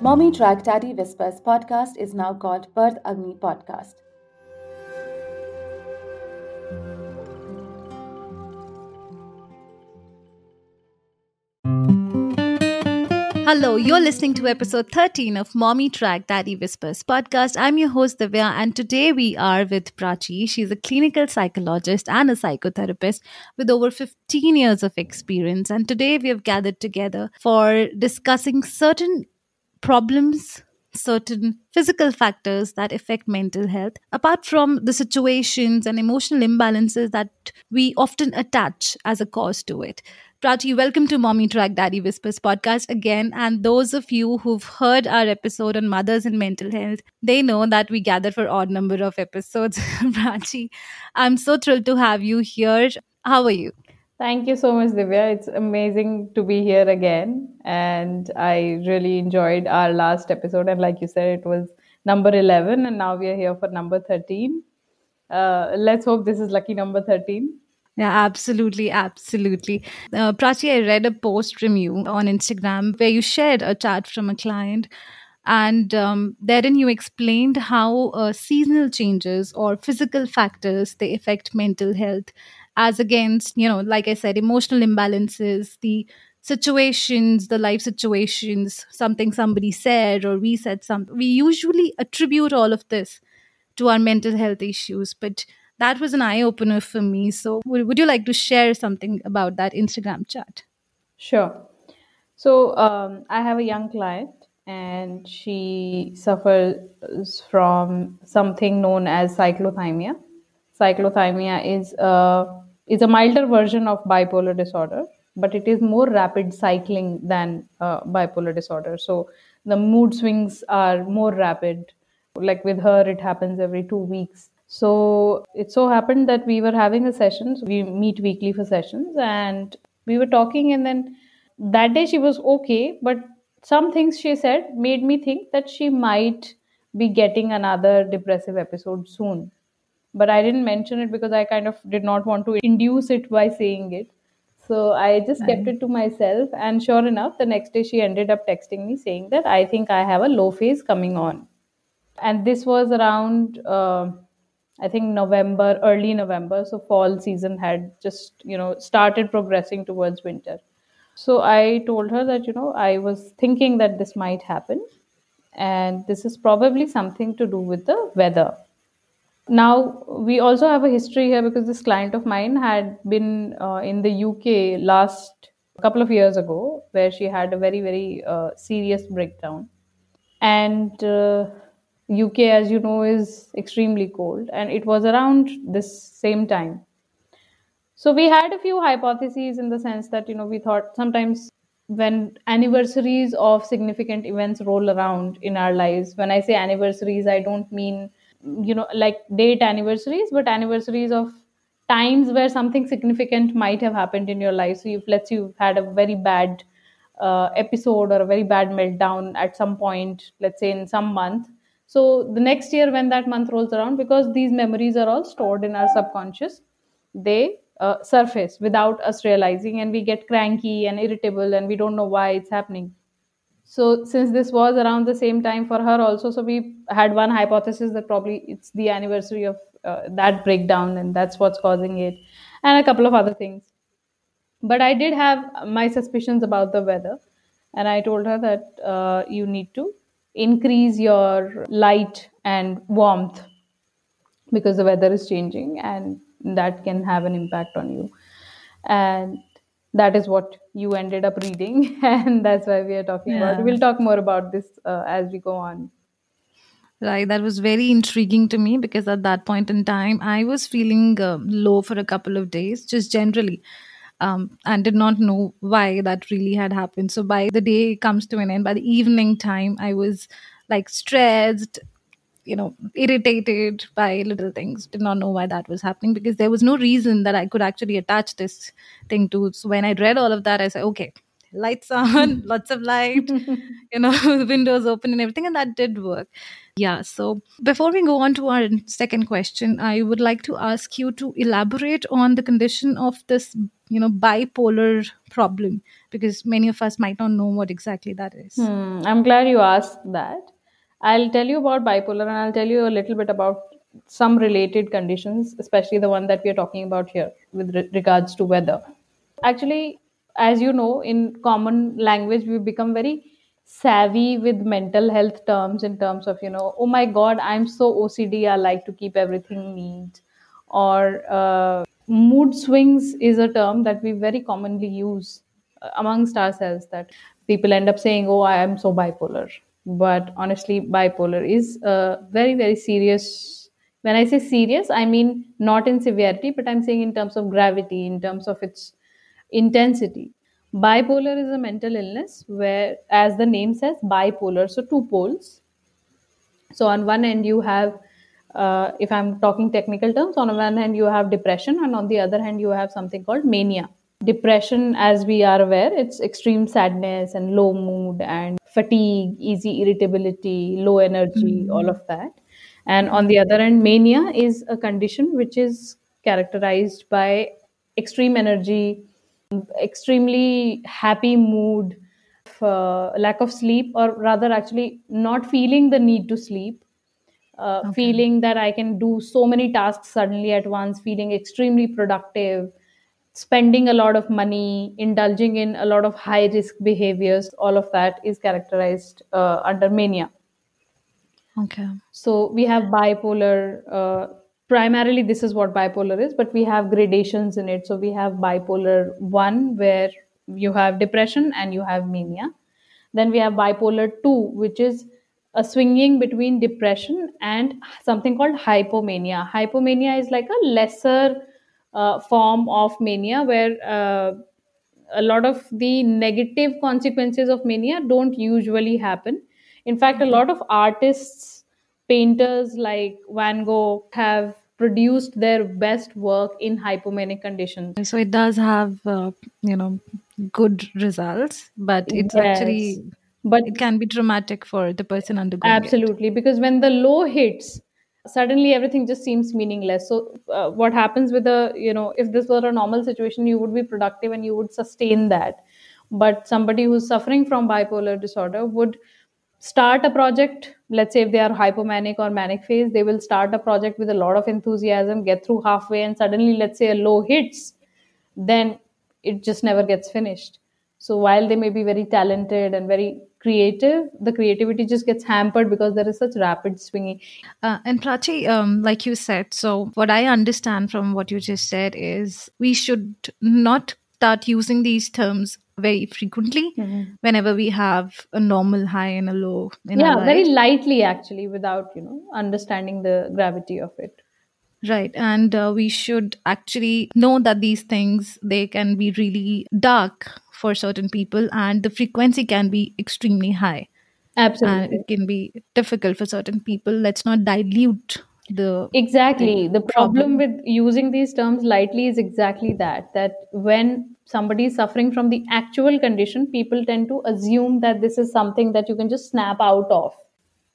Mommy Track Daddy Whispers podcast is now called Birth Agni Podcast. Hello, you're listening to episode 13 of Mommy Track Daddy Whispers podcast. I'm your host, Divya, and today we are with Prachi. She's a clinical psychologist and a psychotherapist with over 15 years of experience. And today we have gathered together for discussing certain problems certain physical factors that affect mental health, apart from the situations and emotional imbalances that we often attach as a cause to it. Prachi, welcome to Mommy Track Daddy Whispers podcast again. And those of you who've heard our episode on mothers and mental health, they know that we gather for odd number of episodes. Prachi, I'm so thrilled to have you here. How are you? Thank you so much, Divya. It's amazing to be here again. And I really enjoyed our last episode. And like you said, it was number 11, and now we are here for number 13. Uh, let's hope this is lucky number 13. Yeah, absolutely, absolutely. Uh, Prachi, I read a post from you on Instagram where you shared a chat from a client, and um, therein you explained how uh, seasonal changes or physical factors they affect mental health, as against you know, like I said, emotional imbalances, the situations, the life situations, something somebody said or we said something. We usually attribute all of this to our mental health issues, but that was an eye opener for me. So, would, you like to share something about that Instagram chat? Sure. So, um, I have a young client and she suffers from something known as cyclothymia. Cyclothymia is a, is a milder version of bipolar disorder, but it is more rapid cycling than uh, bipolar disorder. So, the mood swings are more rapid. Like with her, it happens every two weeks so it so happened that we were having a session. So we meet weekly for sessions and we were talking and then that day she was okay, but some things she said made me think that she might be getting another depressive episode soon. But I didn't mention it because I kind of did not want to induce it by saying it. So I just kept it to myself. And sure enough, the next day she ended up texting me saying that I think I have a low phase coming on. And this was around. Uh, I think November, early November. So fall season had just, you know, started progressing towards winter. So I told her that, you know, I was thinking that this might happen. And this is probably something to do with the weather. Now, we also have a history here because this client of mine had been uh, in the UK last couple of years ago, where she had a very, very uh, serious breakdown. And uh, UK, as you know, is extremely cold, and it was around this same time. So we had a few hypotheses in the sense that you know we thought sometimes when anniversaries of significant events roll around in our lives, when I say anniversaries, I don't mean you know like date anniversaries, but anniversaries of times where something significant might have happened in your life. So if let's say you've had a very bad uh, episode or a very bad meltdown at some point, let's say in some month so the next year, when that month rolls around, because these memories are all stored in our subconscious, they uh, surface without us realizing, and we get cranky and irritable, and we don't know why it's happening. So since this was around the same time for her also, so we had one hypothesis that probably it's the anniversary of uh, that breakdown, and that's what's causing it, and a couple of other things. But I did have my suspicions about the weather, and I told her that uh, you need to increase your light and warmth because the weather is changing and that can have an impact on you and that is what you ended up reading and that's why we are talking yeah. about we'll talk more about this uh, as we go on right that was very intriguing to me because at that point in time i was feeling uh, low for a couple of days just generally um, and did not know why that really had happened. So by the day comes to an end, by the evening time, I was like stressed, you know, irritated by little things. Did not know why that was happening because there was no reason that I could actually attach this thing to. So when I read all of that, I said, okay, lights on, lots of light, you know, windows open and everything, and that did work. Yeah. So before we go on to our second question, I would like to ask you to elaborate on the condition of this you know bipolar problem because many of us might not know what exactly that is Hmm, I'm glad you asked that. I'll tell you about bipolar and I'll tell you a little bit about some related conditions, especially the one that we are talking about here with re- regards to weather. Actually, as you know, in common language, we've become very savvy with mental health terms in terms of, you know, oh my God, I'm so OCD, I like to keep everything neat. Or uh, mood swings is a term that we very commonly use uh, amongst ourselves that people end up saying, oh, I am so bipolar. But honestly, bipolar is a very, very serious. When I say serious, I mean not in severity, but I'm saying in terms of gravity, in terms of its intensity. Bipolar is a mental illness where, as the name says, bipolar, so two poles. So on one end you have, uh, if I'm talking technical terms, on one hand you have depression, and on the other hand you have something called mania. Depression, as we are aware, it's extreme sadness and low mood and fatigue, easy irritability, low energy, all of that. And on the other hand, mania is a condition which is characterized by extreme energy, extremely happy mood, uh, lack of sleep, or rather, actually, not feeling the need to sleep, uh, okay feeling that I can do so many tasks suddenly at once, feeling extremely productive, spending a lot of money, indulging in a lot of high risk behaviors, all of that is characterized uh, under mania. okay So we have bipolar. Uh, primarily, this is what bipolar is, but we have gradations in it. So we have bipolar one, where you have depression and you have mania. Then we have bipolar two, which is a swinging between depression and something called hypomania. Hypomania is like a lesser uh, form of mania where uh, a lot of the negative consequences of mania don't usually happen. In fact, a lot of artists, painters like Van Gogh have produced their best work in hypomanic conditions. so it does have uh, you know good results but it's Yes. actually But it can be traumatic for the person undergoing it Absolutely, because when the low hits, suddenly everything just seems meaningless. So, uh, what happens with the, you know, if this were a normal situation, you would be productive and you would sustain that. But somebody who's suffering from bipolar disorder would start a project. Let's say if they are hypomanic or manic phase, they will start a project with a lot of enthusiasm, get through halfway, and suddenly, let's say a low hits, then it just never gets finished. So while they may be very talented and very creative, the creativity just gets hampered because there is such rapid swinging. Uh, and Prachi, um, like you said, so what I understand from what you just said is we should not start using these terms very frequently Mhm. whenever we have a normal high and a low Yeah, very lightly actually, without you know understanding the gravity of it. Right. And uh, we should actually know that these things, they can be really dark for certain people and the frequency can be extremely high and Absolutely. it can be difficult for certain people. Let's not dilute the Exactly. The problem problem. with using these terms lightly is exactly that. That when somebody is suffering from the actual condition, people tend to assume that this is something that you can just snap out of.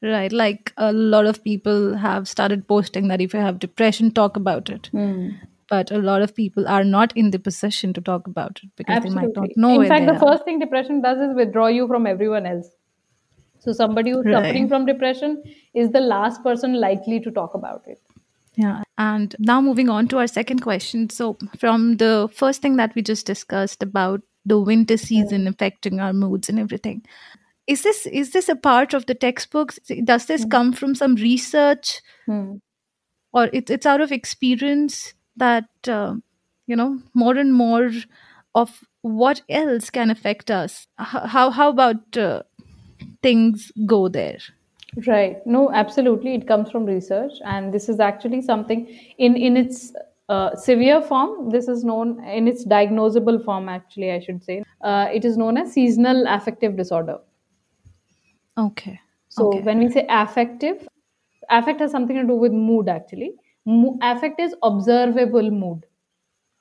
Right. Like a lot of people have started posting that if you have depression, talk about it. Hmm. But a lot of people are not in the position to talk about it because they might not Absolutely. know In fact, the are. first thing depression does is withdraw you from everyone else. So somebody who's suffering from depression is the last person likely to talk about it. Yeah. And now moving on to our second question. So, from the first thing that we just discussed about the winter season affecting our moods and everything, is this is this a part of the textbooks? Does this come from some research, Hmm. or it's it's out of experience that uh, you know more and more of what else can affect us? How how about uh, things go there? Right. No, absolutely. It comes from research, and this is actually something in in its uh, severe form. This is known in its diagnosable form. Actually, I should say, uh, it is known as seasonal affective disorder. Okay. So Okay. when we say affective, affect has something to do with mood. Actually, Mo- affect is observable mood.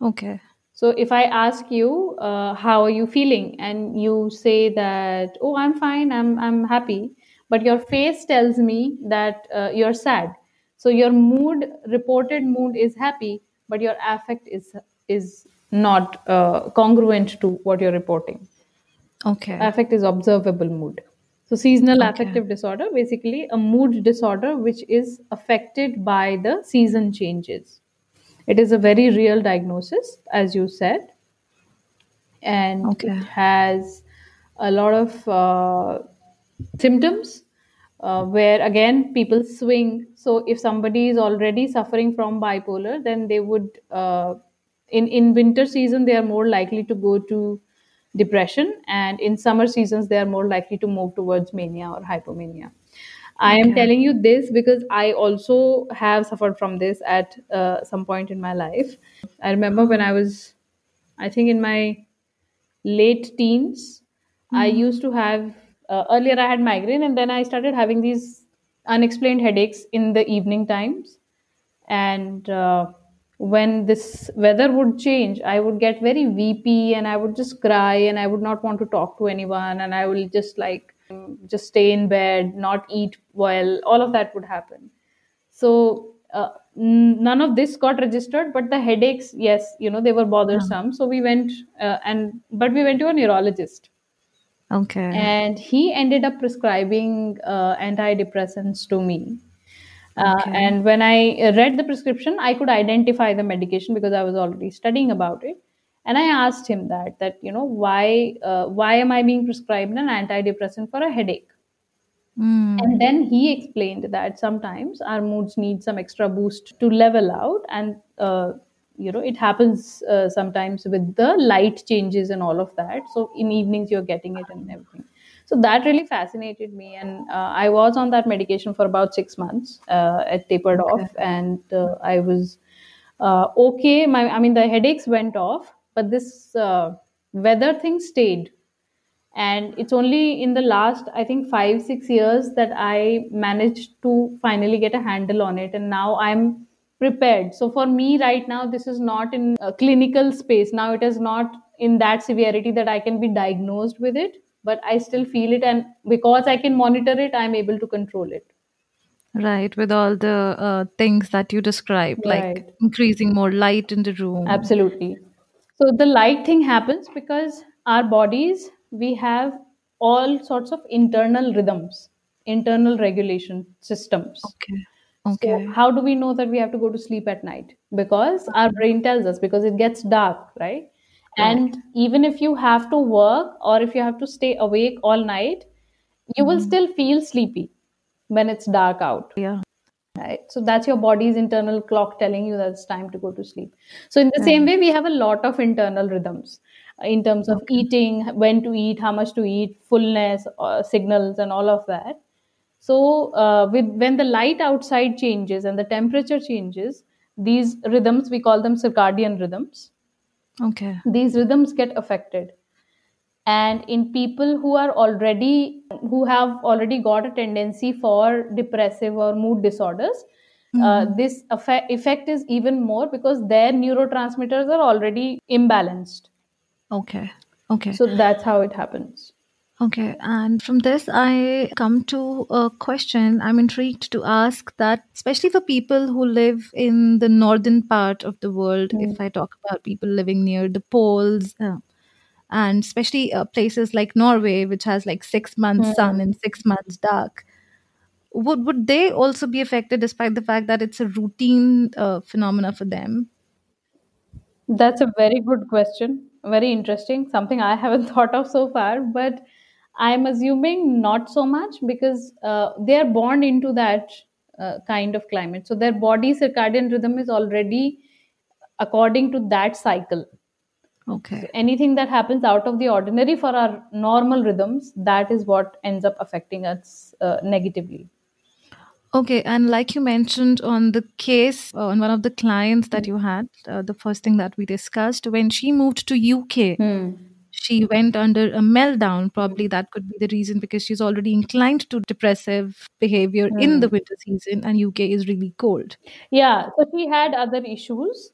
Okay. So if I ask you, uh, how are you feeling, and you say that, oh, I'm fine, I'm I'm happy, but your face tells me that uh, you're sad. So your mood, reported mood, is happy, but your affect is is not uh, congruent to what you're reporting. Okay. Affect is observable mood. So, seasonal Okay. affective disorder, basically a mood disorder which is affected by the season changes. It is a very real diagnosis, as you said, and Okay. it has a lot of uh, symptoms uh, where again people swing so if somebody is already suffering from bipolar then they would uh, in in winter season they are more likely to go to depression and in summer seasons they are more likely to move towards mania or hypomania. I am Okay. telling you this because i also have suffered from this at uh, some point in my life. I remember when i was i think in my late teens i used to have uh, earlier i had migraine and then i started having these unexplained headaches in the evening times. And uh, when this weather would change i would get very weepy and i would just cry and i would not want to talk to anyone and i will just like just stay in bed not eat well all of that would happen. So uh, none of this got registered but the headaches yes you know they were bothersome. So we went uh, and but we went to a neurologist. Okay. and he ended up prescribing uh, antidepressants to me uh, Okay. and when i uh, read the prescription i could identify the medication because i was already studying about it. And i asked him that that you know why uh, why am i being prescribed an antidepressant for a headache? Mm. and then he explained that sometimes our moods need some extra boost to level out. And uh, you know it happens uh, sometimes with the light changes and all of that. So in evenings you're getting it and everything so that really fascinated me. And uh, i was on that medication for about six months uh, it tapered Okay. off and uh, i was uh, okay. My i mean the headaches went off but this uh, weather thing stayed. And it's only in the last i think 5 6 years that i managed to finally get a handle on it. And now i'm prepared. So for me right now this is not in a clinical space. Now it is not in that severity that i can be diagnosed with it but i still feel it and because i can monitor it i'm able to control it Right, with all the uh, things that you described, like increasing more light in the room. Absolutely. So the light thing happens because our bodies, we have all sorts of internal rhythms, internal regulation systems. Okay. So Okay. how do we know that we have to go to sleep at night? Because our brain tells us because it gets dark, right? And even if you have to work or if you have to stay awake all night, you will still feel sleepy when it's dark out. Yeah. right? So that's your body's internal clock telling you that it's time to go to sleep. So in the same way we have a lot of internal rhythms uh, in terms of eating when to eat how much to eat fullness uh, signals and all of that. So uh, with when the light outside changes and the temperature changes these rhythms we call them circadian rhythms Okay. these rhythms get affected and in people who are already who have already got a tendency for depressive or mood disorders uh, this effect, effect is even more because their neurotransmitters are already imbalanced Okay. Okay. so that's how it happens Okay, and from this, I come to a question I'm intrigued to ask that, especially for people who live in the northern part of the world, if I talk about people living near the poles, uh, and especially uh, places like Norway, which has like six months sun and six months dark, would would they also be affected despite the fact that it's a routine uh, phenomena for them? That's a very good question. Very interesting. Something I haven't thought of so far, but I'm assuming not so much because uh, they are born into that uh, kind of climate. So their body circadian rhythm is already according to that cycle. Okay. Anything that happens out of the ordinary for our normal rhythms, that is what ends up affecting us uh, negatively. Okay, and like you mentioned on the case uh, on one of the clients that you had, uh, the first thing that we discussed when she moved to UK, Hmm. She went under a meltdown. Probably that could be the reason because she's already inclined to depressive behavior in the winter season, and UK is really cold. yeah so she had other issues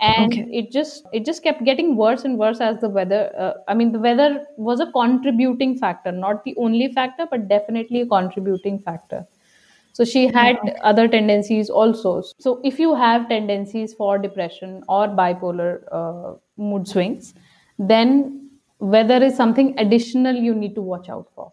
and Okay. it just it just kept getting worse and worse as the weather uh, i mean the weather was a contributing factor not the only factor but definitely a contributing factor so she had other tendencies also so if you have tendencies for depression or bipolar uh, mood swings then weather is something additional you need to watch out for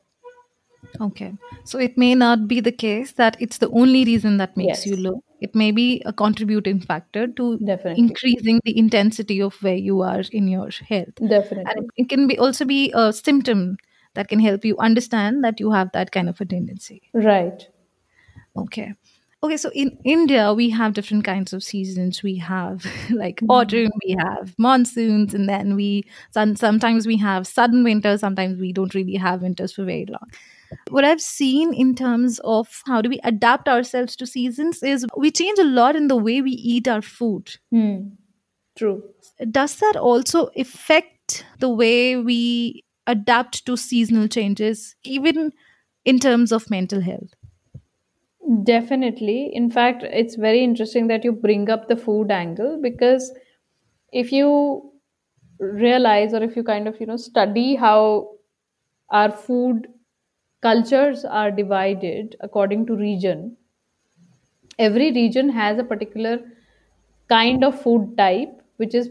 Okay. So it may not be the case that it's the only reason that makes you low. It may be a contributing factor to Definitely. increasing the intensity of where you are in your health. Definitely it, it can be also be a symptom that can help you understand that you have that kind of a tendency. right Okay. Okay, so in India, we have different kinds of seasons. We have like autumn, we have monsoons, and then we some, sometimes we have sudden winters, sometimes we don't really have winters for very long. What I've seen in terms of how do we adapt ourselves to seasons is we change a lot in the way we eat our food. hmm. true Does that also affect the way we adapt to seasonal changes, even in terms of mental health? Definitely. In fact, it's very interesting that you bring up the food angle because if you realize or if you kind of, you know, study how our food cultures are divided according to region, every region has a particular kind of food type which is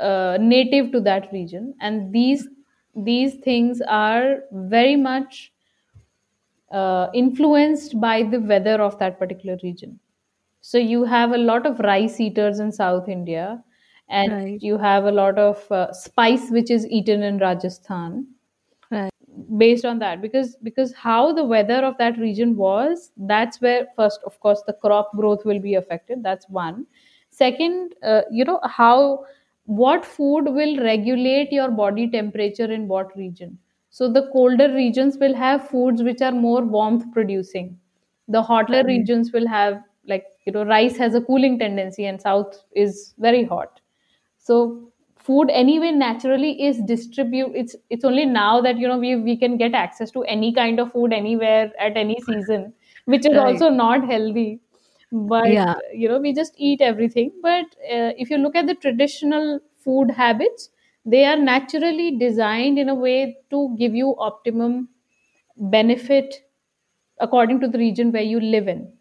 uh, native to that region and these these things are very much uh, influenced by the weather of that particular region. So you have a lot of rice eaters in South India, and Right. you have a lot of uh, spice which is eaten in Rajasthan Right. based on that because because how the weather of that region was that's where first of course the crop growth will be affected that's one second uh, you know how what food will regulate your body temperature in what region so the colder regions will have foods which are more warmth producing the hotter Right. regions will have like you know rice has a cooling tendency and south is very hot so food anyway naturally is distribute it's it's only now that you know we we can get access to any kind of food anywhere at any season which is Right. also not healthy but Yeah. you know we just eat everything but uh, if you look at the traditional food habits they are naturally designed in a way to give you optimum benefit according to the region where you live in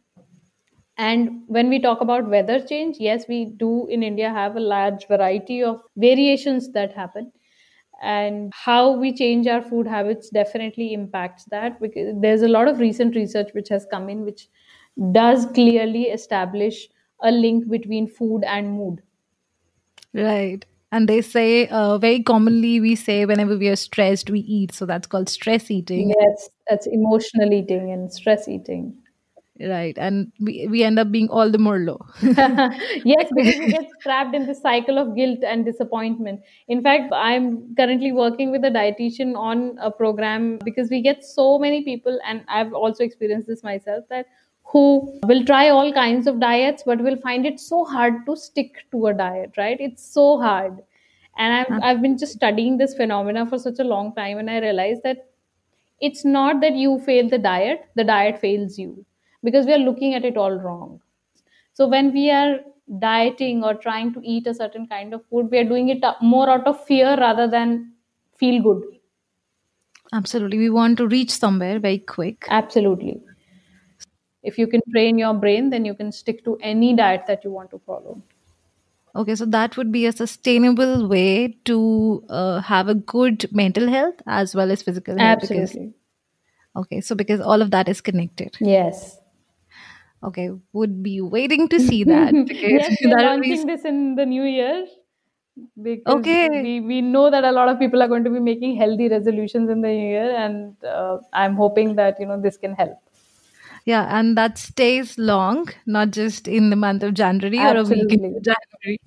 and when we talk about weather change, yes, we do in India have a large variety of variations that happen. And how we change our food habits definitely impacts that because there's a lot of recent research which has come in which does clearly establish a link between food and mood. Right. And they say, uh, very commonly, we say whenever we are stressed, we eat. So that's called stress eating. Yes, that's emotional eating and stress eating. Right. And we, we end up being all the more low. yes, because you get trapped in the cycle of guilt and disappointment. In fact, I'm currently working with a dietitian on a program because we get so many people, and I've also experienced this myself, that who will try all kinds of diets but will find it so hard to stick to a diet, right? It's so hard. And I've, I've been just studying this phenomena for such a long time, and I realized that it's not that you fail the diet, the diet fails you because we are looking at it all wrong. So when we are dieting or trying to eat a certain kind of food, we are doing it more out of fear rather than feel good. Absolutely. We want to reach somewhere very quick. Absolutely. If you can train your brain, then you can stick to any diet that you want to follow. Okay. So that would be a sustainable way to uh, have a good mental health as well as physical health. Because, Absolutely. okay. So because all of that is connected. Yes. Okay. Would be waiting to see that. Because yes, we're that be launching this in the new year because Okay. we, we know that a lot of people are going to be making healthy resolutions in the new year, and uh, I'm hoping that you know this can help. Yeah, and that stays long, not just in the month of January or a week Absolutely. into January,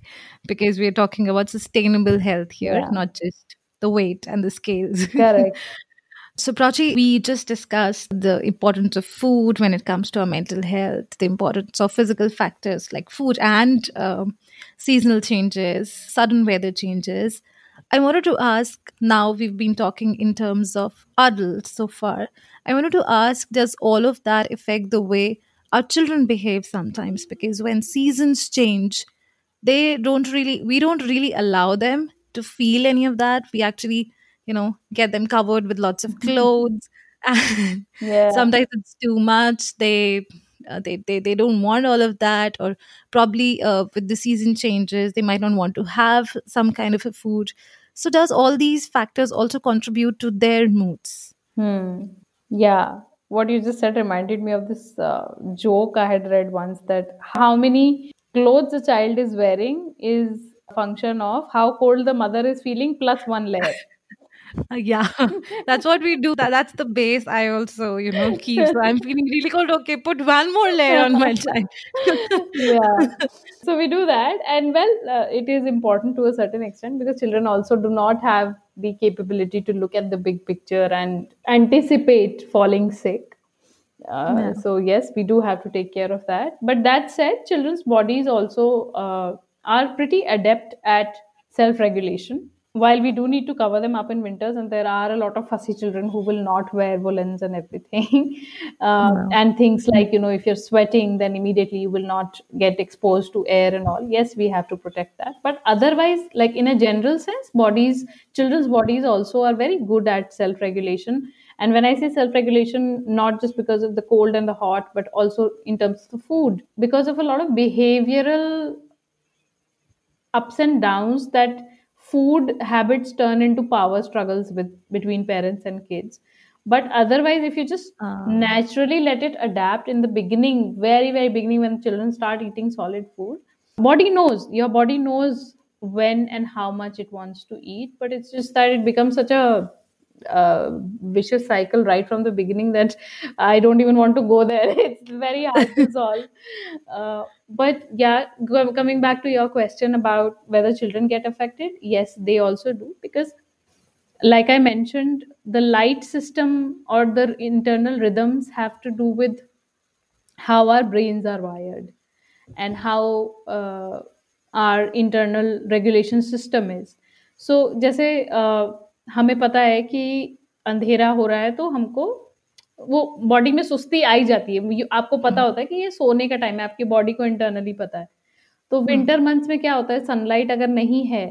because we are talking about sustainable health here, Yeah. not just the weight and the scales. Correct. So, Prachi, we just discussed the importance of food when it comes to our mental health, the importance of physical factors like food and um, seasonal changes, sudden weather changes. I wanted to ask now we've been talking in terms of adults so far. I wanted to ask does all of that affect the way our children behave sometimes? Because when seasons change, they don't really, we don't really allow them to feel any of that. We actually you know get them covered with lots of clothes Yeah. sometimes it's too much they uh, they, they they don't want all of that or probably uh, with the season changes they might not want to have some kind of a food so does all these factors also contribute to their moods Hmm. Yeah. What you just said reminded me of this uh, joke I had read once that how many clothes a child is wearing is a function of how cold the mother is feeling plus one layer. Uh, yeah, that's what we do. That that's the base. I also, you know, keep. So I'm feeling really cold. Okay, put one more layer on my child. yeah. So we do that, and well, uh, it is important to a certain extent because children also do not have the capability to look at the big picture and anticipate falling sick. Uh, Yeah. so yes, we do have to take care of that. But that said, children's bodies also uh, are pretty adept at self-regulation. While we do need to cover them up in winters, and there are a lot of fussy children who will not wear woolens and everything, um, Wow. and things like you know if you're sweating, then immediately you will not get exposed to air and all. Yes, we have to protect that. But otherwise, like in a general sense, bodies, children's bodies also are very good at self-regulation and when I say self regulation, not just because of the cold and the hot, but also in terms of the food, because of a lot of behavioral ups and downs that food habits turn into power struggles with between parents and kids. But otherwise, if you just Ah. naturally let it adapt in the beginning, very, very beginning, when children start eating solid food, body knows, your body knows when and how much it wants to eat, but it's just that it becomes such a uh, vicious cycle right from the beginning that I don't even want to go there. It's very hard to solve. Uh, but yeah, coming back to your question about whether children get affected, yes, they also do because, like I mentioned, the light system or the internal rhythms have to do with how our brains are wired and how uh, our internal regulation system is so जैसे uh, हमें पता है कि अंधेरा हो रहा है तो हमको वो बॉडी में सुस्ती आई जाती है। आपको पता हम्म। होता है कि ये सोने का टाइम है आपकी बॉडी को इंटरनली पता है। तो हम्म। विंटर मंथ्स में क्या होता है सनलाइट अगर नहीं है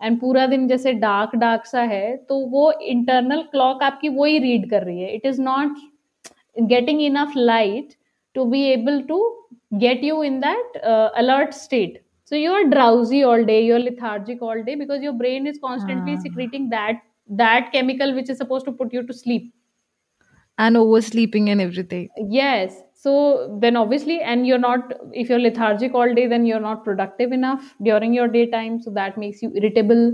एंड पूरा दिन जैसे डार्क डार्क सा है तो वो इंटरनल क्लॉक आपकी वो ही रीड कर रही है। It is not getting enough light to be able to get you in that alert state so you are drowsy all day you are lethargic all day because your brain is constantly secreting that that chemical which is supposed to put you to sleep and oversleeping and everything. yes so then obviously and you're not if you're lethargic all day then you're not productive enough during your daytime so that makes you irritable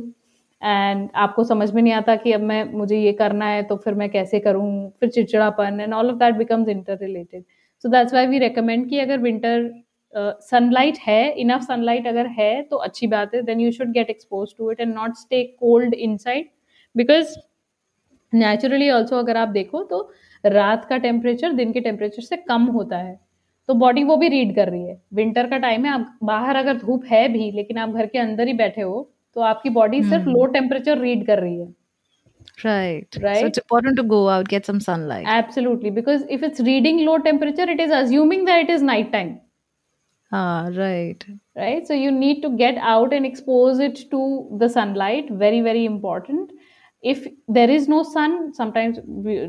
and आपको समझ में नहीं आता कि अब मैं मुझे ये करना है तो फिर मैं कैसे करूँ फिर चिड़चिड़ापन and all of that becomes inter related so that's why we recommend कि अगर विंटर सनलाइट है इनफ सनलाइट अगर है तो अच्छी बात है then you should get expose to it and not stay cold inside because naturally also अगर आप देखो तो रात का टेम्परेचर दिन के टेम्परेचर से कम होता है। तो बॉडी वो भी रीड कर रही है। विंटर का टाइम है आप बाहर अगर धूप है भी लेकिन आप घर के अंदर ही बैठे हो तो आपकी बॉडी hmm. सिर्फ़ लो टेम्परेचर रीड कर रही है। Right right it's important to go out get some sunlight absolutely because if it's reading low temperature it is assuming that it is night time right right so you need to get out and expose it to the sunlight very very important If there is no sun, sometimes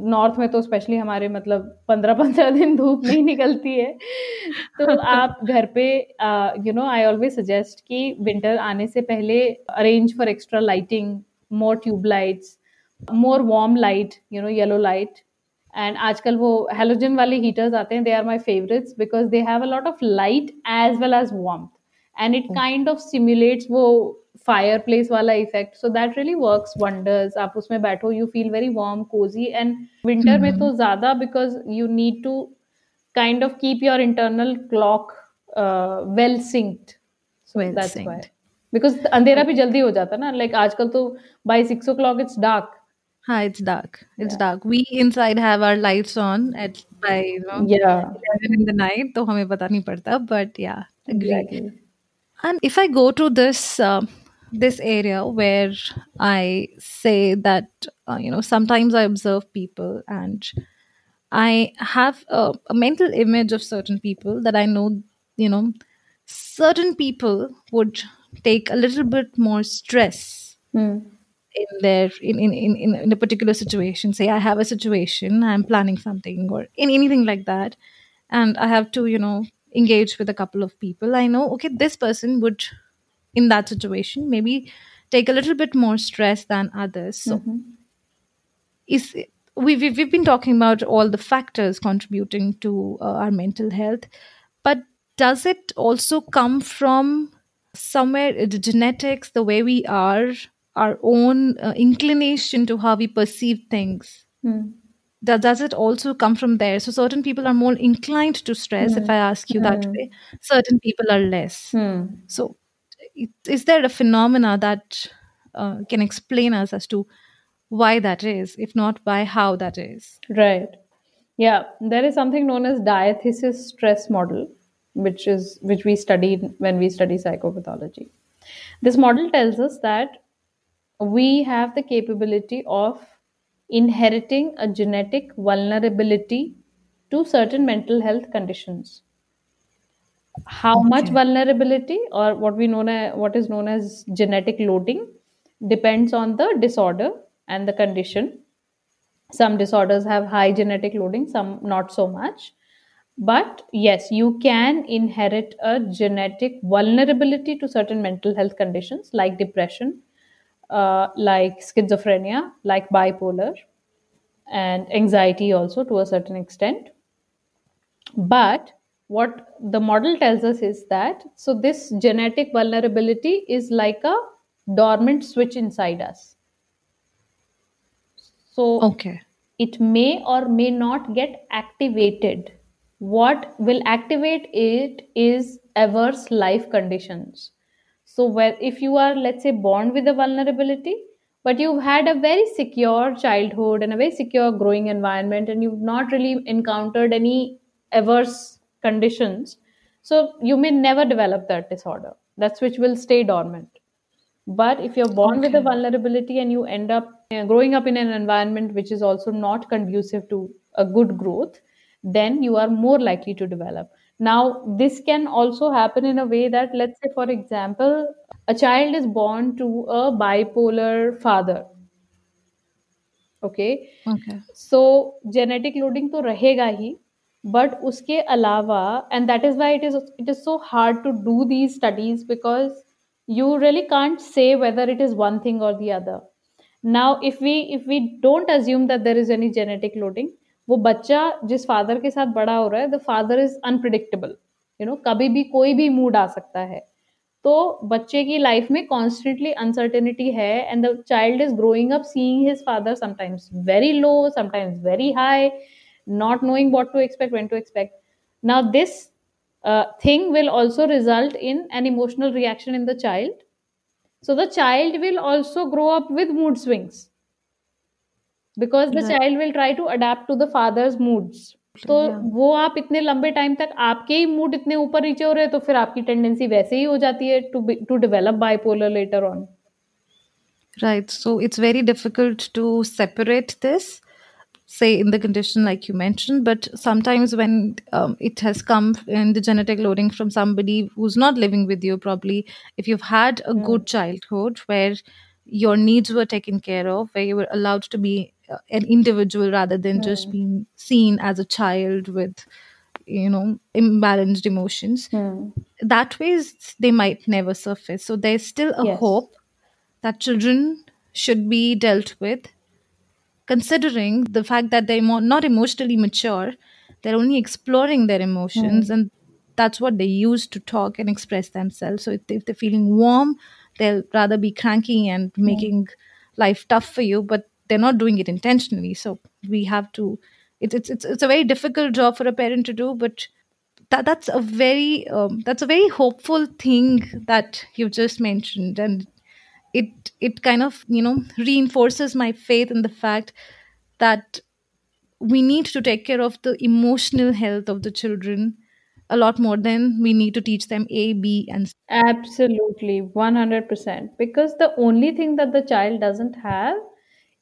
north में तो specially हमारे मतलब पंद्रह पंद्रह दिन धूप नहीं निकलती है। तो आप घर पे you know I always suggest कि विंटर आने से पहले arrange for extra lighting more tube lights more warm light you know yellow light and आजकल वो हेलोजन वाले हीटर्स आते हैं they are my favourites because they have a lot of light as well as warm and it kind of simulates वो fire place वाला effect so that really work wonders आप उसमें बैठो you feel very warm cosy and winter में तो ज़्यादा because you need to kind of keep your internal clock well synced so that's why because अंधेरा भी जल्दी हो जाता ना लाइक like, आजकल तो by six o'clock it's dark Hi, it's dark. It's yeah. dark. We inside have our lights on at by you know या 11 in the night, तो हमें पता नहीं पड़ता. But yeah, agree. Exactly And if I go to this uh, this area where I say that uh, you know sometimes I observe people and I have a, a mental image of certain people that I know you know certain people would take a little bit more stress Hmm. in their in, in, in, in in a particular situation say i have a situation i'm planning something or in anything like that and I have to, you know, engage with a couple of people, I know, okay, this person would, in that situation, maybe take a little bit more stress than others. So, is we, we, we've been talking about all the factors contributing to uh, our mental health, but does it also come from somewhere uh, the genetics, the way we are, our own uh, inclination to how we perceive things? Does, does it also come from there? So certain people are more inclined to stress, if I ask you that way. Certain people are less. So, i- is there a phenomena that uh, can explain us as to why that is, if not by how that is? Right. Yeah, there is something known as diathesis stress model, which is which we studied when we study psychopathology. This model tells us that we have the capability of inheriting a genetic vulnerability to certain mental health conditions. How much vulnerability or what we known as, what is known as genetic loading depends on the disorder and the condition. Some disorders have high genetic loading some not so much. But yes you can inherit a genetic vulnerability to certain mental health conditions like depression uh, like schizophrenia like bipolar and anxiety also to a certain extent. But what the model tells us is that so this genetic vulnerability is like a dormant switch inside us so Okay. it may or may not get activated. What will activate it is adverse life conditions. So, where if you are, let's say, born with a vulnerability, but you've had a very secure childhood and a very secure growing environment, and you've not really encountered any adverse conditions. So you may never develop that disorder. That's which will stay dormant. But if you're born okay. with a vulnerability and you end up uh, growing up in an environment which is also not conducive to a good growth then you are more likely to develop. Now this can also happen in a way that let's say for example a child is born to a bipolar father. Okay? Okay. So genetic loading to rahega hi but उसके अलावा and that is why it is it is so hard to do these studies because you really can't say whether it is one thing or the other. Now, if we if we don't assume that there is any genetic loading, वो बच्चा जिस father के साथ बड़ा हो रहा है the father is unpredictable you know कभी भी कोई भी मूड आ सकता है। तो बच्चे की लाइफ में कॉन्स्टेंटली अनसर्टेनिटी है and the child is growing up seeing his father sometimes very low sometimes very high not knowing what to expect when to expect now this uh, thing will also result in an emotional reaction in the child so the child will also grow up with mood swings because the Right. child will try to adapt to the father's moods तो Yeah. वो आप इतने लंबे time तक आपके ही mood इतने ऊपर नीचे हो रहे हैं तो फिर आपकी टेंडेंसी वैसे ही हो जाती है to to develop bipolar later on Right. So it's very difficult to separate this, say in the condition like you mentioned, but sometimes when um, it has come in the genetic loading from somebody who's not living with you, probably if you've had a good childhood where your needs were taken care of, where you were allowed to be uh, an individual rather than just being seen as a child with, you know, imbalanced emotions, that way they might never surface. So there's still a Yes. hope that children should be dealt with considering the fact that they're not emotionally mature they're only exploring their emotions and that's what they use to talk and express themselves. So if, if they're feeling warm they'll rather be cranky and making life tough for you but they're not doing it intentionally. So we have to it's it's it's, it's a very difficult job for a parent to do but that that's a very um, that's a very hopeful thing that you've just mentioned and it it kind of you know reinforces my faith in the fact that we need to take care of the emotional health of the children a lot more than we need to teach them a b and C. Absolutely, 100%. Because the only thing that the child doesn't have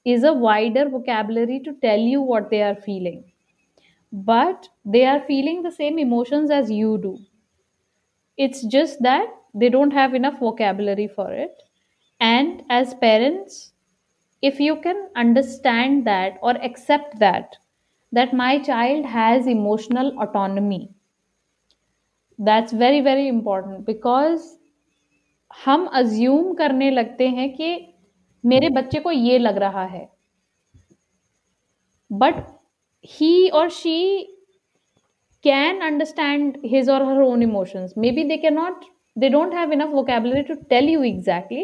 is a wider vocabulary to tell you what they are feeling. But they are feeling the same emotions as you do. It's just that they don't have enough vocabulary for it. And as parents, if you can understand that or accept that, that my child has emotional autonomy that's very very important because हम assume करने लगते हैं कि मेरे बच्चे को ये लग रहा है but he or she can understand his or her own emotions maybe they cannot they don't have enough vocabulary to tell you exactly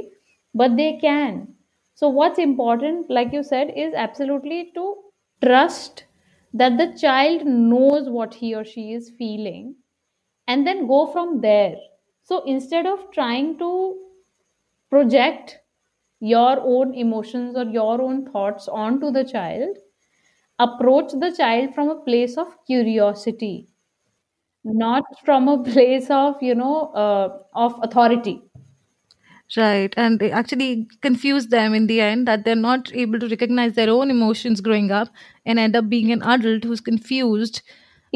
but they can. So what's important like you said is absolutely to trust that the child knows what he or she is feeling and then go from there. So instead of trying to project your own emotions or your own thoughts onto the child approach the child from a place of curiosity not from a place of you know uh, of authority Right. And they actually confuse them in the end that they're not able to recognize their own emotions growing up and end up being an adult who's confused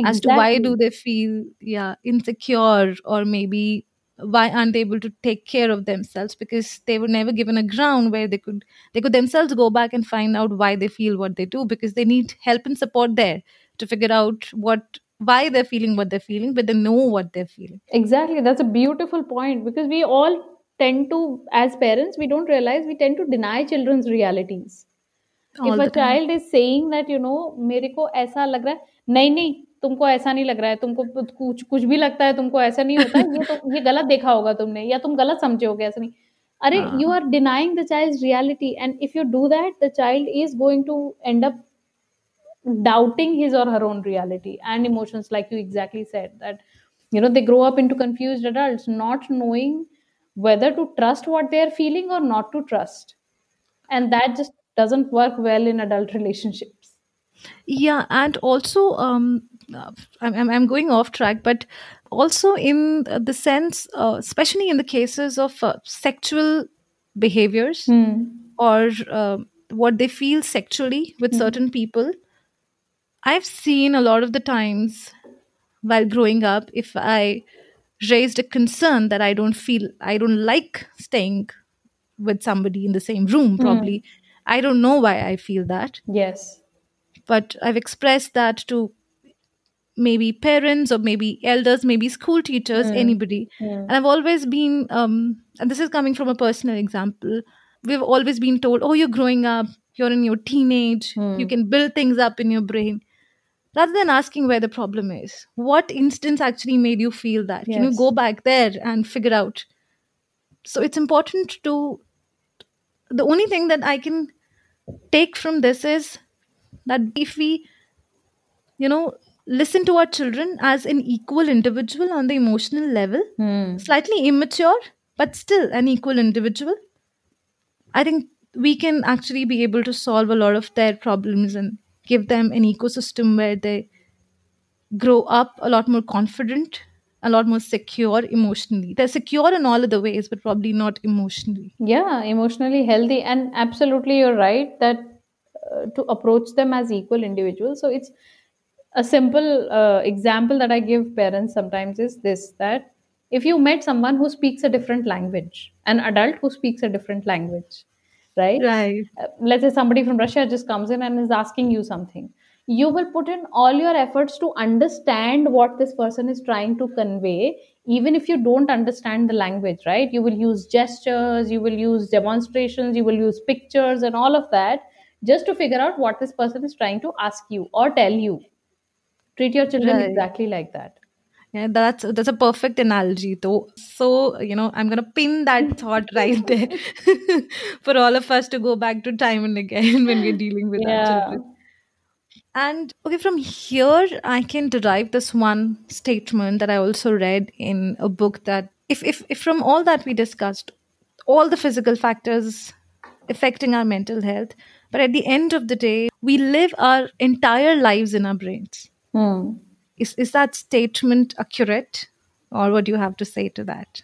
as to why do they feel yeah insecure or maybe why aren't they able to take care of themselves because they were never given a ground where they could they could themselves go back and find out why they feel what they do because they need help and support there to figure out what why they're feeling what they're feeling but they know what they're feeling. Exactly. That's a beautiful point because we all tend to as parents we don't realize we tend to deny children's realities. All if a time. child is saying that you know mere ko aisa lag raha hai nahi nahi तुमको ऐसा नहीं लग रहा है तुमको कुछ कुछ भी लगता है तुमको ऐसा नहीं होता ये तो ये गलत देखा होगा तुमने या तुम गलत समझे होगे ऐसा नहीं। अरे you are denying the child reality and if you do that the child is going to end up doubting his or her own reality and emotions like you exactly said that you know they grow up into confused adults not knowing whether to trust what they are feeling or not to trust and that just doesn't work well in adult relationships Yeah, and also, um, uh, I'm, I'm going off track, but also in the sense, uh, especially in the cases of uh, sexual behaviors hmm. or uh, what they feel sexually with Hmm. certain people, I've seen a lot of the times while growing up, if I raised a concern that I don't feel, I don't like staying with somebody in the same room, Hmm. probably. I don't know why I feel that yes but I've expressed that to maybe parents or maybe elders, maybe school teachers, Hmm. anybody. Hmm. And I've always been, um, and this is coming from a personal example, we've always been told, oh, you're growing up, you're in your teenage, you Hmm. can build things up in your brain. Rather than asking where the problem is, what instance actually made you feel that? Can you go back there and figure out? So it's important to, the only thing that I can take from this is that if we you know listen to our children as an equal individual on the emotional level Hmm. slightly immature but still an equal individual i think we can actually be able to solve a lot of their problems and give them an ecosystem where they grow up a lot more confident a lot more secure emotionally. They're secure in all the ways but probably not emotionally. Yeah emotionally healthy. And absolutely you're right that uh, to approach them as equal individuals. So it's a simple uh, example that i give parents sometimes is this that if you met someone who speaks a different language an adult who speaks a different language right? Right. Uh, let's say somebody from russia just comes in and is asking you something. You will put in all your efforts to understand what this person is trying to convey even if you don't understand the language right? You will use gestures you will use demonstrations you will use pictures and all of that just to figure out what this person is trying to ask you or tell you. Treat your children right. exactly like that Yeah, that's that's a perfect analogy, though. So you know, I'm gonna pin that thought right there for all of us to go back to time and again when we're dealing with our children. And okay, from here I can derive this one statement that I also read in a book that if if, if from all that we discussed, all the physical factors affecting our mental health, but at the end of the day, we live our entire lives in our brains. hmm. Is is that statement accurate, or what do you have to say to that?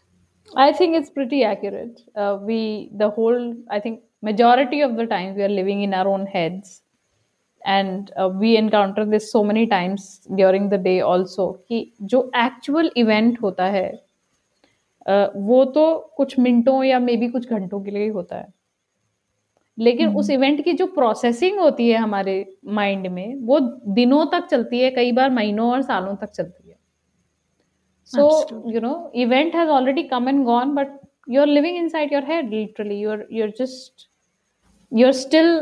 I think it's pretty accurate. Uh, we, the whole, I think, majority of the time we are living in our own heads, and uh, we encounter this so many times during the day also. कि जो actual event होता है, uh, वो तो कुछ मिनटों या may be कुछ घंटों के लिए ही होता है. लेकिन हम्म। उस इवेंट की जो प्रोसेसिंग होती है हमारे माइंड में वो दिनों तक चलती है कई बार महीनों और सालों तक चलती है so you know event has already come and gone but you are living inside your head literally you are you are just you are still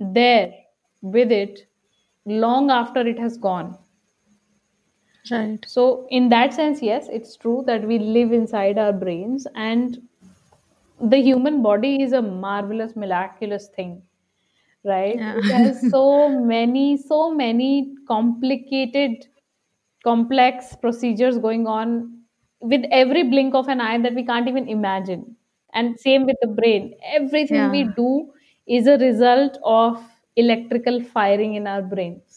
there with it long after it has gone Right. so in that sense yes it's true that we live inside our brains and the human body is a marvelous miraculous thing right? Yeah. it has so many so many complicated complex procedures going on with every blink of an eye that we can't even imagine. And same with the brain. Everything we do is a result of electrical firing in our brains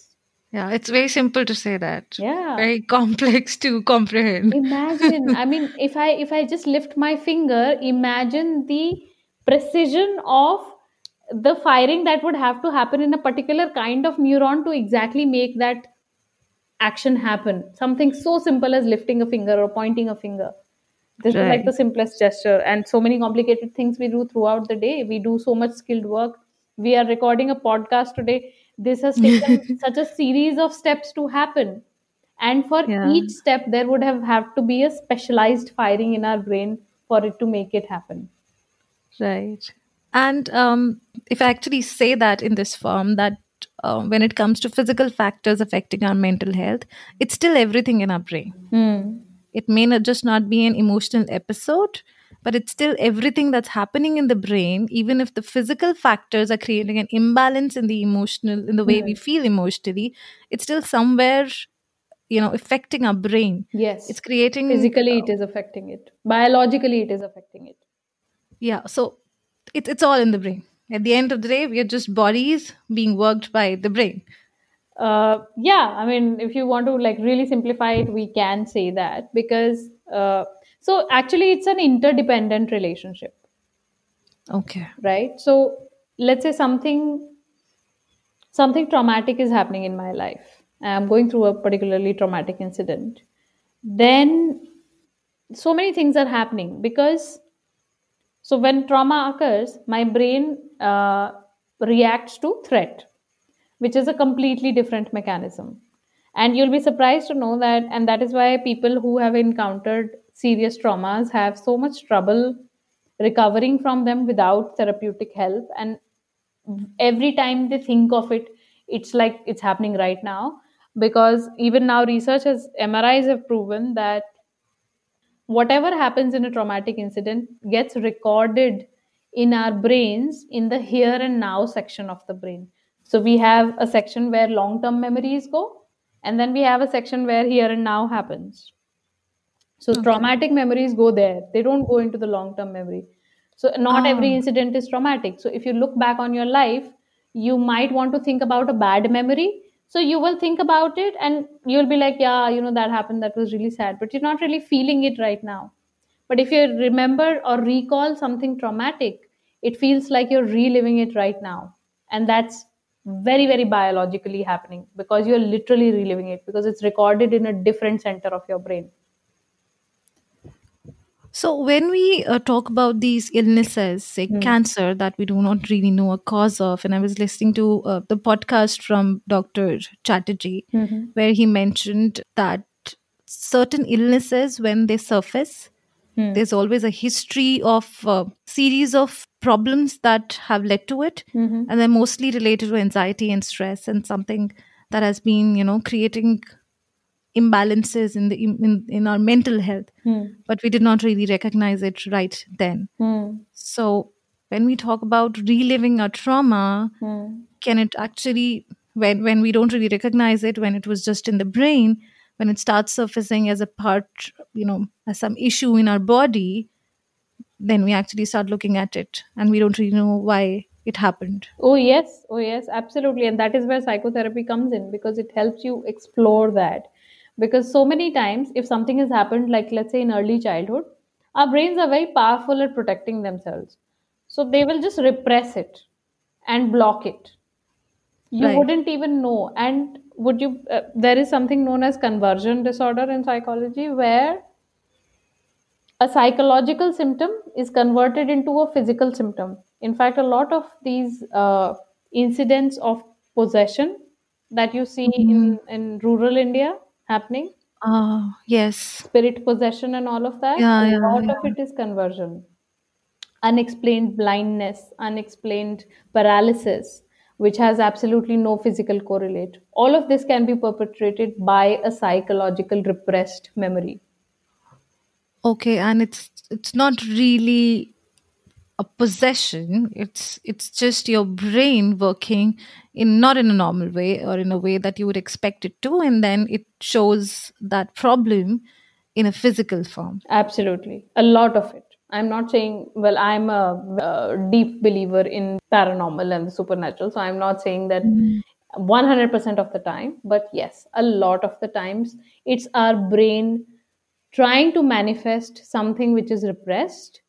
Yeah, it's very simple to say that. yeah. Very complex to comprehend. imagine. I mean if i if i just lift my finger imagine the precision of the firing that would have to happen in a particular kind of neuron to exactly make that action happen. Something so simple as lifting a finger or pointing a finger. This is like the simplest gesture. And so many complicated things we do throughout the day. We do so much skilled work. We are recording a podcast today this has taken such a series of steps to happen and for Yeah. each step there would have have to be a specialized firing in our brain for it to make it happen Right. And um, if I actually say that in this form, that uh, when it comes to physical factors affecting our mental health, it's still everything in our brain. Hmm. It may not just not be an emotional episode, but it's still everything that's happening in the brain, even if the physical factors are creating an imbalance in the emotional, in the way we feel emotionally, it's still somewhere, you know, affecting our brain. yes It's creating physically it is affecting it biologically it is affecting it Yeah, so it's it's all in the brain. At the end of the day, we are just bodies being worked by the brain. uh, yeah i mean if you want to like really simplify it we can say that because uh, so actually it's an interdependent relationship. Okay. right? So let's say something something traumatic is happening in my life. I'm going through a particularly traumatic incident. Then so many things are happening because so when trauma occurs my brain uh, reacts to threat which is a completely different mechanism. And you'll be surprised to know that and that is why people who have encountered serious traumas have so much trouble recovering from them without therapeutic help. And every time they think of it it's like it's happening right now. Because even now research has mris have proven that whatever happens in a traumatic incident gets recorded in our brains in the here and now section of the brain. So we have a section where long term memories go and then we have a section where here and now happens so Okay. traumatic memories go there. They don't go into the long term memory. So not every Ah. incident is traumatic. So if you look back on your life you might want to think about a bad memory. So you will think about it and you'll be like yeah you know that happened. That was really sad. But you're not really feeling it right now. But if you remember or recall something traumatic it feels like you're reliving it right now. And that's very very biologically happening because you're literally reliving it because it's recorded in a different center of your brain So when we uh, talk about these illnesses, say Hmm. cancer, that we do not really know a cause of, and I was listening to uh, the podcast from Dr. Chatterjee, Mhm. where he mentioned that certain illnesses, when they surface, Hmm. there's always a history of a series of problems that have led to it Mhm. and they're mostly related to anxiety and stress and something that has been you know creating imbalances in the in, in our mental health Hmm. but we did not really recognize it right then Hmm. so when we talk about reliving a trauma Hmm. can it actually when when we don't really recognize it when it was just in the brain when it starts surfacing as a part you know as some issue in our body then we actually start looking at it and we don't really know why it happened Oh, yes. Oh, yes. Absolutely. And that is where psychotherapy comes in because it helps you explore that. Because so many times, if something has happened, like let's say in early childhood, our brains are very powerful at protecting themselves. So they will just repress it and block it. You Right. wouldn't even know. And would you, uh, there is something known as conversion disorder in psychology where a psychological symptom is converted into a physical symptom in fact a lot of these uh, incidents of possession that you see Mhm. in in rural india happening? Ah, yes. spirit possession and all of that? Yeah, a yeah, lot yeah. of it is conversion. Unexplained blindness unexplained paralysis which has absolutely no physical correlate. All of this can be perpetrated by a psychological repressed memory. Okay, and it's it's not really a possession. It's it's just your brain working in not in a normal way or in a way that you would expect it to, and then it shows that problem in a physical form. Absolutely. A lot of it. I'm not saying, well, I'm a, a deep believer in paranormal and the supernatural. So I'm not saying that 100% of the time, but yes, a lot of the times it's our brain trying to manifest something which is repressed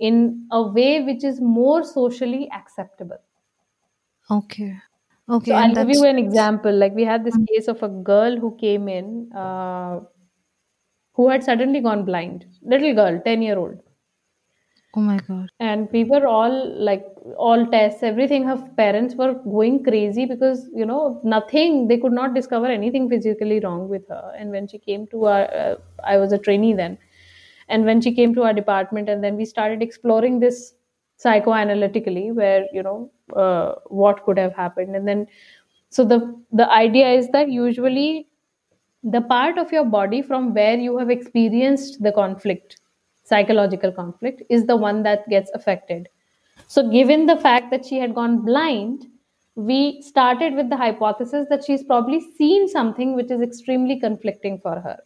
in a way which is more socially acceptable. Okay. Okay, So I'll give you an example. Like we had this case of a girl who came in uh, who had suddenly gone blind. Little girl, 10 year old. oh my god. and we were all like all tests everything her parents were going crazy because you know nothing they could not discover anything physically wrong with her and when she came to our uh, i was a trainee then and when she came to our department and then we started exploring this psychoanalytically where you know uh, what could have happened. And then so the the idea is that usually the part of your body from where you have experienced the conflict psychological conflict is the one that gets affected. So given the fact that she had gone blind we started with the hypothesis that she's probably seen something which is extremely conflicting for her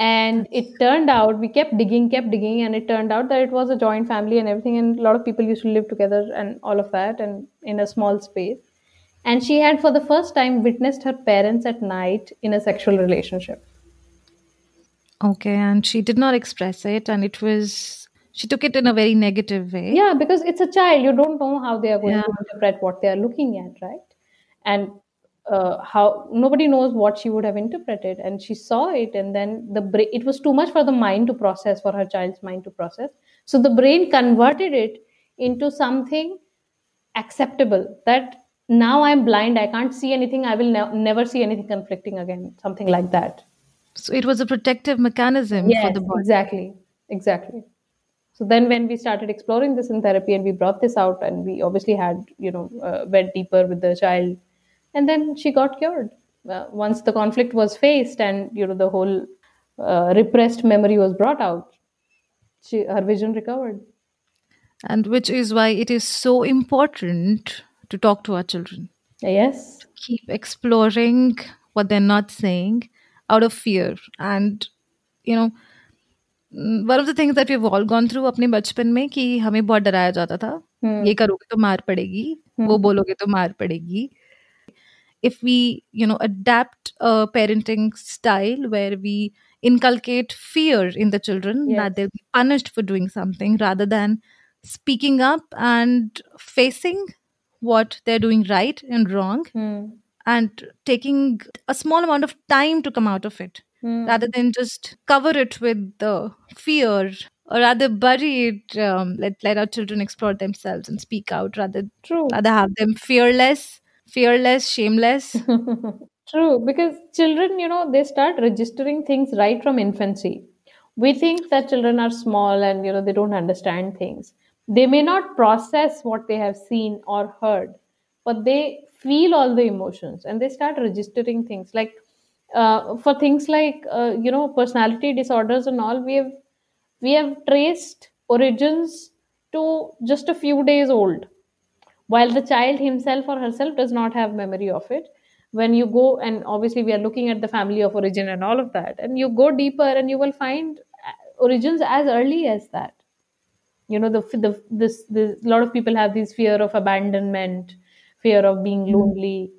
and it turned out we kept digging kept digging and it turned out that it was a joint family and everything and a lot of people used to live together and all of that and in a small space. And she had for the first time witnessed her parents at night in a sexual relationship. Okay, and she did not express it, and it was she took it in a very negative way. yeah because it's a child. You don't know how they are going Yeah. to interpret what they are looking at right? And uh, how nobody knows what she would have interpreted. And she saw it and then the brain it was too much for the mind to process for her child's mind to process. So the brain converted it into something acceptable that now i'm blind i can't see anything i will ne- never see anything conflicting again something like that. So it was a protective mechanism for yes the body. exactly exactly. So then when we started exploring this in therapy and we brought this out and we obviously had you know uh, went deeper with the child and then she got cured uh, once the conflict was faced and you know the whole uh, repressed memory was brought out she her vision recovered And which is why it is so important to talk to our children. yes Keep exploring what they're not saying out of fear. And, you know, mm, one of the things that we've all gone through अपने बचपन में कि हमें बहुत डराया जाता था Hmm. ये करोगे तो मार पड़ेगी वो बोलोगे तो मार पड़ेगी If we you know adapt a parenting style where we inculcate fear in the children Yes. that they'll be punished for doing something rather than speaking up and facing what they're doing right and wrong Hmm. and taking a small amount of time to come out of it Hmm. rather than just cover it with the fear or rather bury it um, let, let our children explore themselves and speak out rather true rather have them fearless fearless shameless True, because children, you know, they start registering things right from infancy. We think that children are small and, you know, they don't understand things. They may not process what they have seen or heard, but they feel all the emotions and they start registering things. Like, uh, for things like, uh, you know, personality disorders and all, we have we have traced origins to just a few days old while the child himself or herself does not have memory of it when you go and obviously we are looking at the family of origin and all of that and you go deeper and you will find uh, origins as early as that. You know the the this, this a lot of people have this fear of abandonment fear of being lonely.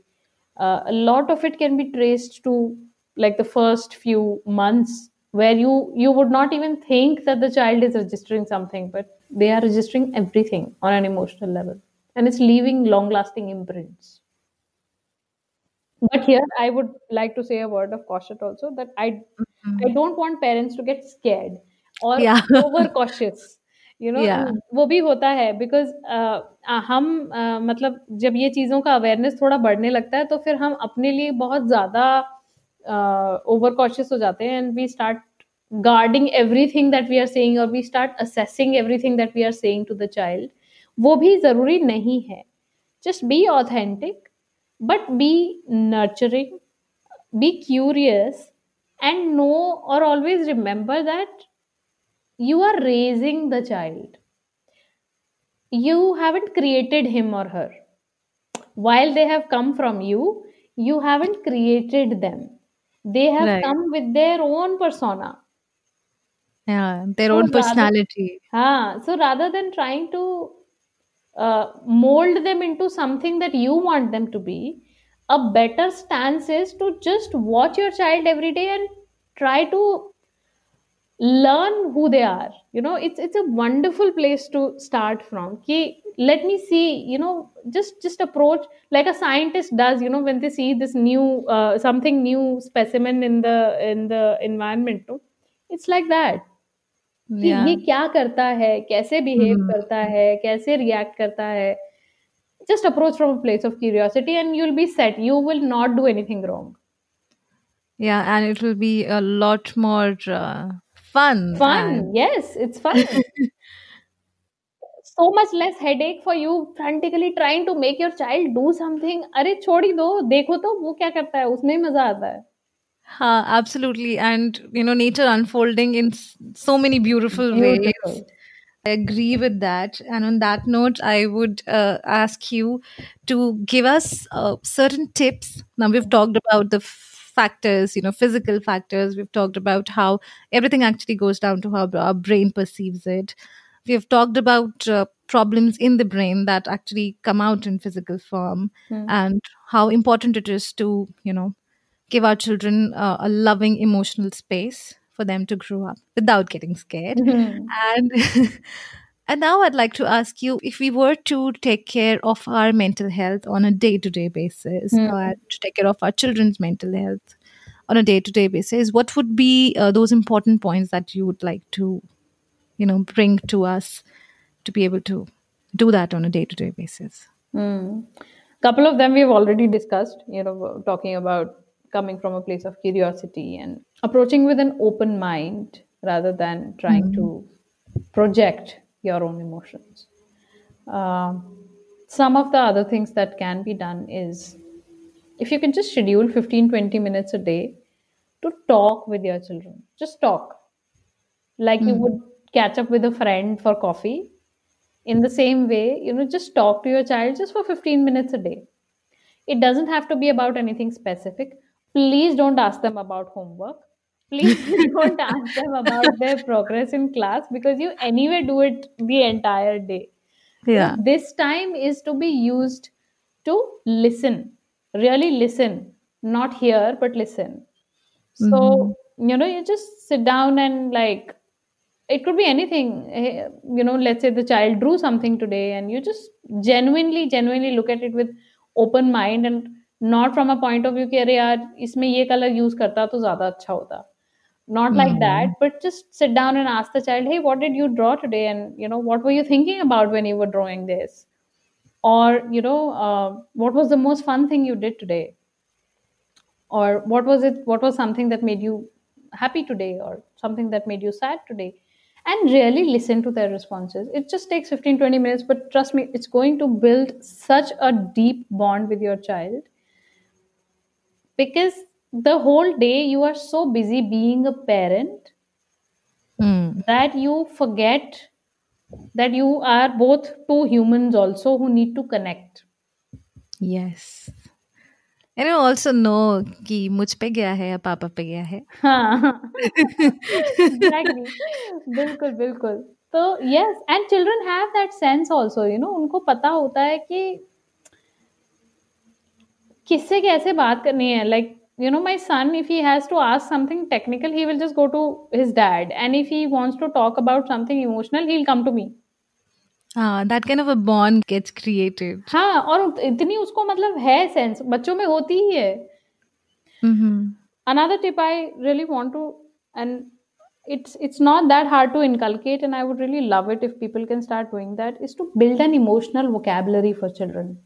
Uh, a lot of it can be traced to like the first few months where you you would not even think that the child is registering something but they are registering everything on an emotional level and it's leaving long lasting imprints but here i would like to say a word of caution also that i mm-hmm. i don't want parents to get scared or Yeah. over cautious you know Yeah. वो भी होता है because हम uh, मतलब जब ये चीज़ों का अवेयरनेस थोड़ा बढ़ने लगता है तो फिर हम अपने लिए बहुत ज़्यादा ओवर कॉशियस हो जाते हैं and we start guarding everything that we are saying or we start assessing everything that we are saying to the child वो भी ज़रूरी नहीं है just be authentic but be nurturing be curious and know or always remember that you are raising the child you haven't created him or her while they have come from you you haven't created them they have Right. come with their own persona Yeah, their So own rather- personality. Huh. So rather than trying to uh, mold them into something that you want them to be, a better stance is to just watch your child every day and try to learn who they are. You know, it's it's a wonderful place to start from. Ki, let me see. You know, just just approach like a scientist does. You know, when they see this new uh, something new specimen in the in the environment. It's like that. कि ये क्या करता है कैसे behave करता है कैसे react करता है। Just approach from place of curiosity and you will be set you will not do anything wrong या and it will be a lot more fun fun yes it's fun so much less headache for you frantically trying to make your child do something अरे छोड़ी दो देखो तो वो क्या करता है उसमें मज़ा आता है। Huh, absolutely. And, you know, nature unfolding in so many beautiful, ways. I agree with that. And on that note, I would uh, ask you to give us uh, certain tips. Now, we've talked about the factors, you know, physical factors. We've talked about how everything actually goes down to how our brain perceives it. We've talked about uh, problems in the brain that actually come out in physical form Hmm. and how important it is to, you know, give our children uh, a loving emotional space for them to grow up without getting scared Mhm. and and now i'd like to ask you if we were to take care of our mental health on a day-to-day basis Hmm. or to take care of our children's mental health on a day-to-day basis what would be uh, those important points that you would like to you know bring to us to be able to do that on a day-to-day basis Hmm. Couple of them we've already discussed, you know, talking about coming from a place of curiosity and approaching with an open mind rather than trying to project your own emotions. Um, some of the other things that can be done is if you can just schedule 15 20 minutes a day to talk with your children, just talk. Like you would catch up with a friend for coffee. In the same way you know just talk to your child just for 15 minutes a day. It doesn't have to be about anything specific please don't ask them about homework. Please don't ask them about their progress in class because you anyway do it the entire day. Yeah. this time is to be used to listen really listen not hear but listen. So you know you just sit down and like it could be anything. Eh, you know let's say the child drew something today and you just genuinely genuinely look at it with open mind and not from a point of view कि अरे यार इसमें ये colour use करता तो ज्यादा अच्छा होता not like that but just sit down and ask the child hey what did you draw today and you know what were you thinking about when you were drawing this or you know uh, what was the most fun thing you did today or what was it what was something that made you happy today or something that made you sad today and really listen to their responses it just takes 15 20 minutes but trust me it's going to build such a deep bond with your child because the whole day you are so busy being a parent Hmm. that you forget that you are both two humans also who need to connect yes and you also know कि मुझ पे गया है या पापा पे गया है हाँ exactly बिल्कुल बिल्कुल तो yes and children have that sense also you know उनको पता होता है कि किससे कैसे बात करनी है? Like you know my son if he has to ask something technical he will just go to his dad and if he wants to talk about something emotional he come to me. हाँ और इतनी उसको मतलब है sense बच्चों में होती ही है। Another tip I really want to and it's it's not that hard to inculcate and I would really love it if people can start doing that is to build an emotional vocabulary for children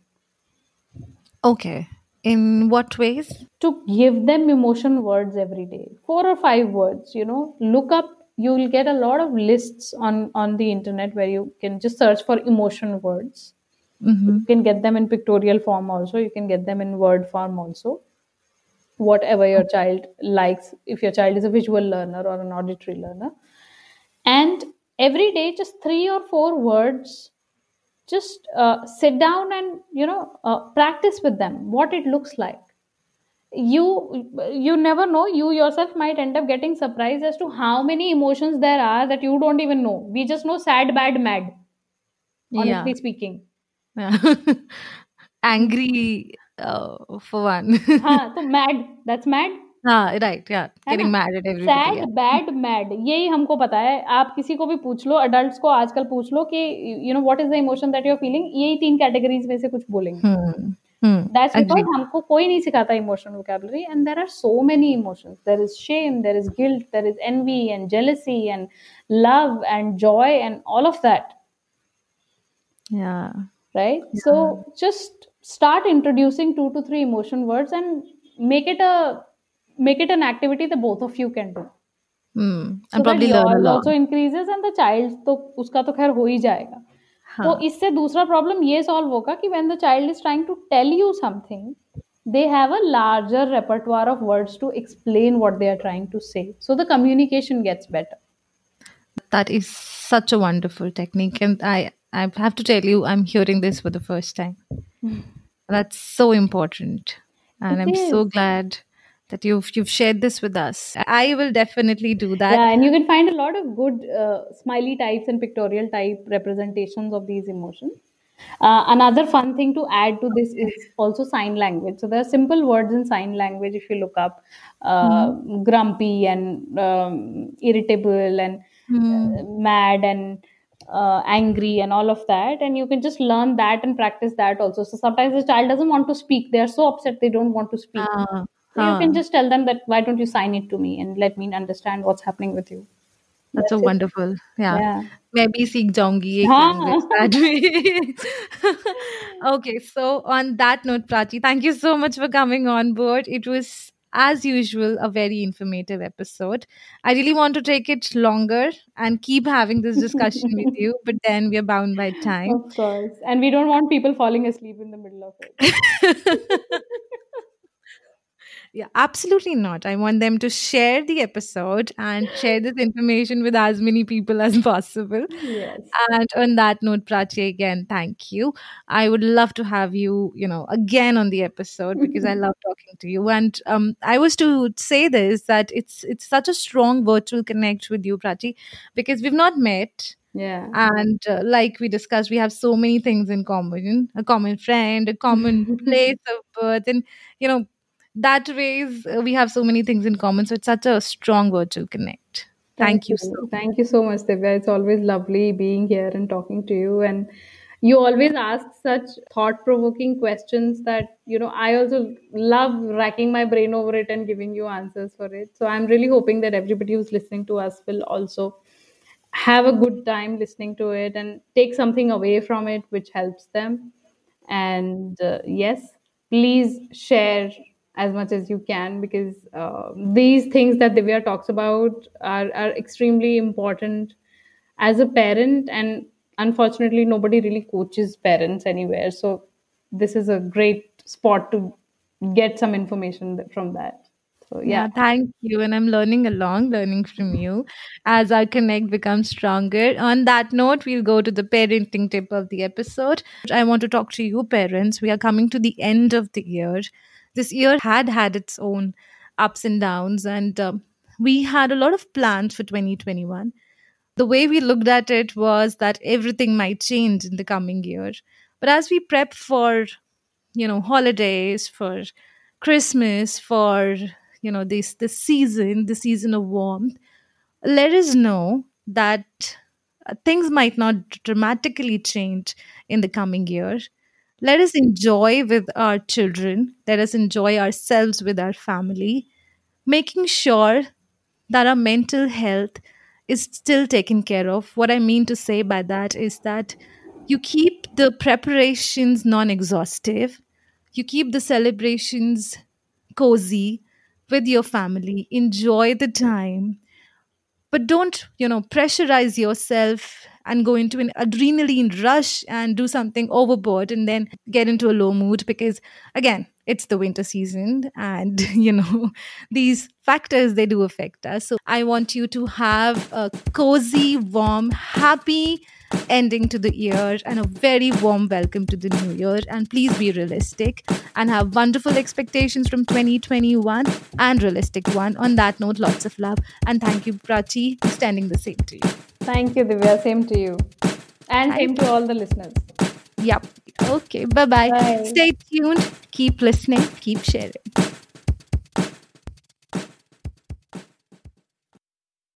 okay In what ways? to give them emotion words every day. Four or five words you know. Look up you will get a lot of lists on on the internet where you can just search for emotion words. Mm-hmm. you can get them in pictorial form also. You can get them in word form also. Whatever your child likes if your child is a visual learner or an auditory learner. And every day just three or four words just uh, sit down and you know uh, practice with them what it looks like you you never know you yourself might end up getting surprised as to how many emotions there are that you don't even know we just know sad bad mad Yeah. honestly speaking yeah. Angry uh, for one. हाँ तो mad that's mad है. Sad. Bad mad यही हमको पता है आप किसी को भी पूछ लो अडल्ट को आजकल पूछ लो कि you know what is the emotion that you are feeling यही तीन कैटेगरीज में से कुछ बोलेंगे. Hmm. That's Agree. बिकॉज़ हमको कोई नहीं सिखाता emotion vocabulary and there are so many emotions there is shame there is guilt there is envy and jealousy and love and joy and all of that right so just start introducing two to three emotion words and make it a make it an activity that both of you can do Hmm. so And probably that learn a yours lot. also increases and the child तो उसका तो खैर हो ही जाएगा तो हाँ. इससे दूसरा प्रॉब्लम ये सॉल्व होगा कि when the child is trying to tell you something they have a larger repertoire of words to explain what they are trying to say so the communication gets better That is such a wonderful technique. And I, I have to tell you, I'm hearing this for the first time. That's so important. And It I'm so is. glad that you've you've shared this with us. I will definitely do that. yeah and you can find a lot of good uh, smiley types and pictorial type representations of these emotions. Uh, another fun thing to add to this is also sign language. So there are simple words in sign language if you look up uh, grumpy and um, irritable and uh, mad and uh, angry and all of that. And you can just learn that and practice that also. So sometimes the child doesn't want to speak. They are so upset they don't want to speak. Ah, so you can ah. just tell them that why don't you sign it to me and let me understand what's happening with you That's so That's it. wonderful. Yeah. yeah मैं भी सीख जाऊंगी एक हाँ. language that way. okay, so on that note, Prachi, thank you so much for coming on board. It was, as usual, a very informative episode. I really want to take it longer and keep having this discussion with you, but then we are bound by time. Of course. And we don't want people falling asleep in the middle of it. Yeah, absolutely not. I want them to share the episode and share this information with as many people as possible. yes. And on that note, Prachi, again, thank you. I would love to have you, you know, again on the episode because I love talking to you. And um, I was to say this that it's it's such a strong virtual connect with you, Prachi, because we've not met. Yeah. And uh, like we discussed, we have so many things in common a common friend, a common place of birth, and you know, that ways uh, we have so many things in common. So it's such a strong virtual connect. Thank, you so Thank you so much, Divya. It's always lovely being here and talking to you. And you always ask such thought provoking questions that, you know, I also love racking my brain over it and giving you answers for it. So I'm really hoping that everybody who's listening to us will also have a good time listening to it and take something away from it which helps them. And uh, yes, please share as much as you can because uh, these things that Divya talks about are, are extremely important as a parent. And unfortunately, nobody really coaches parents anywhere. So this is a great spot to get some information from that. So Yeah, yeah. thank you. And I'm learning along, learning from you as our connect becomes stronger. On that note, we'll go to the parenting tip of the episode. I want to talk to you, parents. We are coming to the end of the year. This year had had its own ups and downs, and um, we had a lot of plans for 2021. The way we looked at it was that everything might change in the coming year. But as we prep for you know holidays for christmas for you know this this season the season of warmth let us know that uh, things might not dramatically change in the coming year let us enjoy with our children. Let us enjoy ourselves with our family. Making sure that our mental health is still taken care of. What I mean to say by that is that you keep the preparations non exhaustive, you keep the celebrations cozy with your family, enjoy the time, but don't, you know, pressurize yourself and go into an adrenaline rush and do something overboard and then get into a low mood because, again, it's the winter season and you know these factors they do affect us. So i want you to have a cozy warm happy ending to the year and a very warm welcome to the new year. And please be realistic and have wonderful expectations from 2021 and realistic one. On that note lots of love. And thank you prachi standing the same to you thank you divya same to you and thank same to all the listeners Yep. Okay. Bye-bye. Bye. Stay tuned. Keep listening. Keep sharing.